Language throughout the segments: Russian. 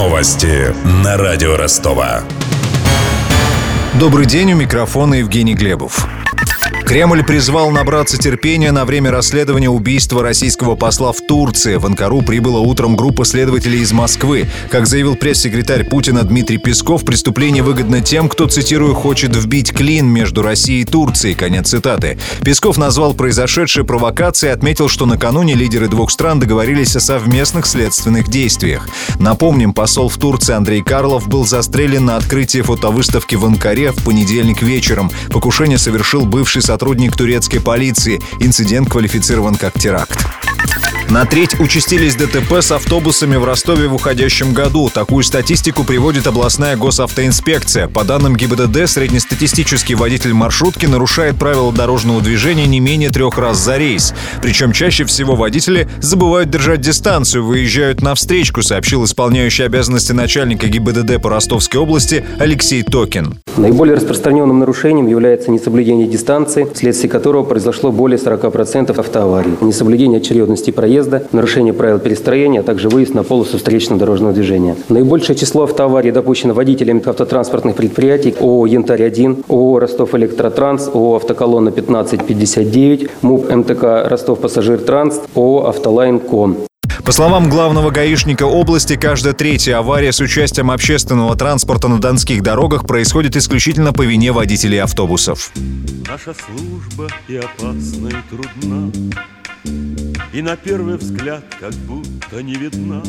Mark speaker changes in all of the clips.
Speaker 1: Новости на радио Ростова.
Speaker 2: Добрый день, у микрофона Евгений Глебов. Кремль призвал набраться терпения на время расследования убийства российского посла в Турции. В Анкару прибыла утром группа следователей из Москвы. Как заявил пресс-секретарь Путина Дмитрий Песков, преступление выгодно тем, кто, цитирую, хочет вбить клин между Россией и Турцией. Конец цитаты. Песков назвал произошедшее провокацией и отметил, что накануне лидеры двух стран договорились о совместных следственных действиях. Напомним, посол в Турции Андрей Карлов был застрелен на открытии фотовыставки в Анкаре в понедельник вечером. Покушение совершил бывший сотрудник сотрудник турецкой полиции. Инцидент квалифицирован как теракт. На треть участились ДТП с автобусами в Ростове в уходящем году. Такую статистику приводит областная госавтоинспекция. По данным ГИБДД, среднестатистический водитель маршрутки нарушает правила дорожного движения не менее трех раз за рейс. Причем чаще всего водители забывают держать дистанцию, выезжают на встречку, сообщил исполняющий обязанности начальника ГИБДД по Ростовской области Алексей Токин.
Speaker 3: Наиболее распространенным нарушением является несоблюдение дистанции, вследствие которого произошло более 40% автоаварий. Несоблюдение очередности проезда проезда, нарушение правил перестроения, а также выезд на полосу встречного дорожного движения. Наибольшее число автоаварий допущено водителями автотранспортных предприятий ООО «Янтарь-1», ООО «Ростов Электротранс», ООО «Автоколонна 1559», МУП МТК «Ростов Пассажир Транс», ООО «Автолайн Ком».
Speaker 2: По словам главного гаишника области, каждая третья авария с участием общественного транспорта на донских дорогах происходит исключительно по вине водителей автобусов.
Speaker 4: Наша служба и опасна, и трудна, и на первый взгляд как будто не видна.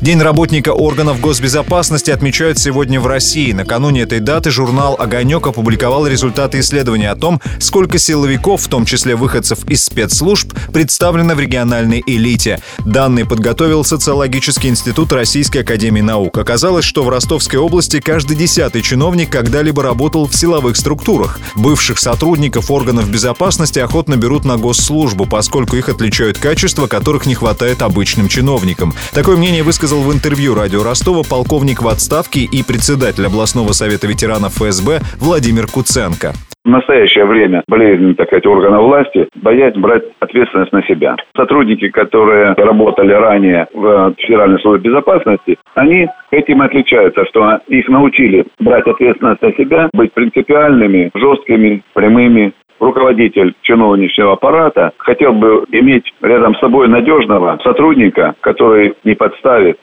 Speaker 2: День работника органов госбезопасности отмечают сегодня в России. Накануне этой даты журнал «Огонек» опубликовал результаты исследования о том, сколько силовиков, в том числе выходцев из спецслужб, представлено в региональной элите. Данные подготовил Социологический институт Российской академии наук. Оказалось, что в Ростовской области каждый десятый чиновник когда-либо работал в силовых структурах. Бывших сотрудников органов безопасности охотно берут на госслужбу, поскольку их отличают качества, которых не хватает обычным чиновникам. Такое мнение высказал высказал в интервью радио Ростова полковник в отставке и председатель областного совета ветеранов ФСБ Владимир Куценко.
Speaker 5: В настоящее время болезнь, так сказать, органов власти боязнь брать ответственность на себя. Сотрудники, которые работали ранее в Федеральной службе безопасности, они этим отличаются, что их научили брать ответственность на себя, быть принципиальными, жесткими, прямыми, руководитель чиновничного аппарата хотел бы иметь рядом с собой надежного сотрудника, который не подставит.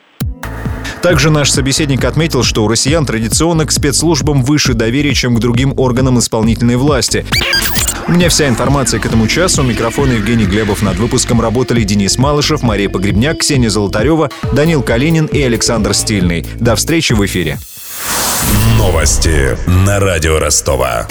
Speaker 2: Также наш собеседник отметил, что у россиян традиционно к спецслужбам выше доверия, чем к другим органам исполнительной власти. У меня вся информация к этому часу. У микрофона Евгений Глебов. Над выпуском работали Денис Малышев, Мария Погребняк, Ксения Золотарева, Данил Калинин и Александр Стильный. До встречи в эфире.
Speaker 1: Новости на радио Ростова.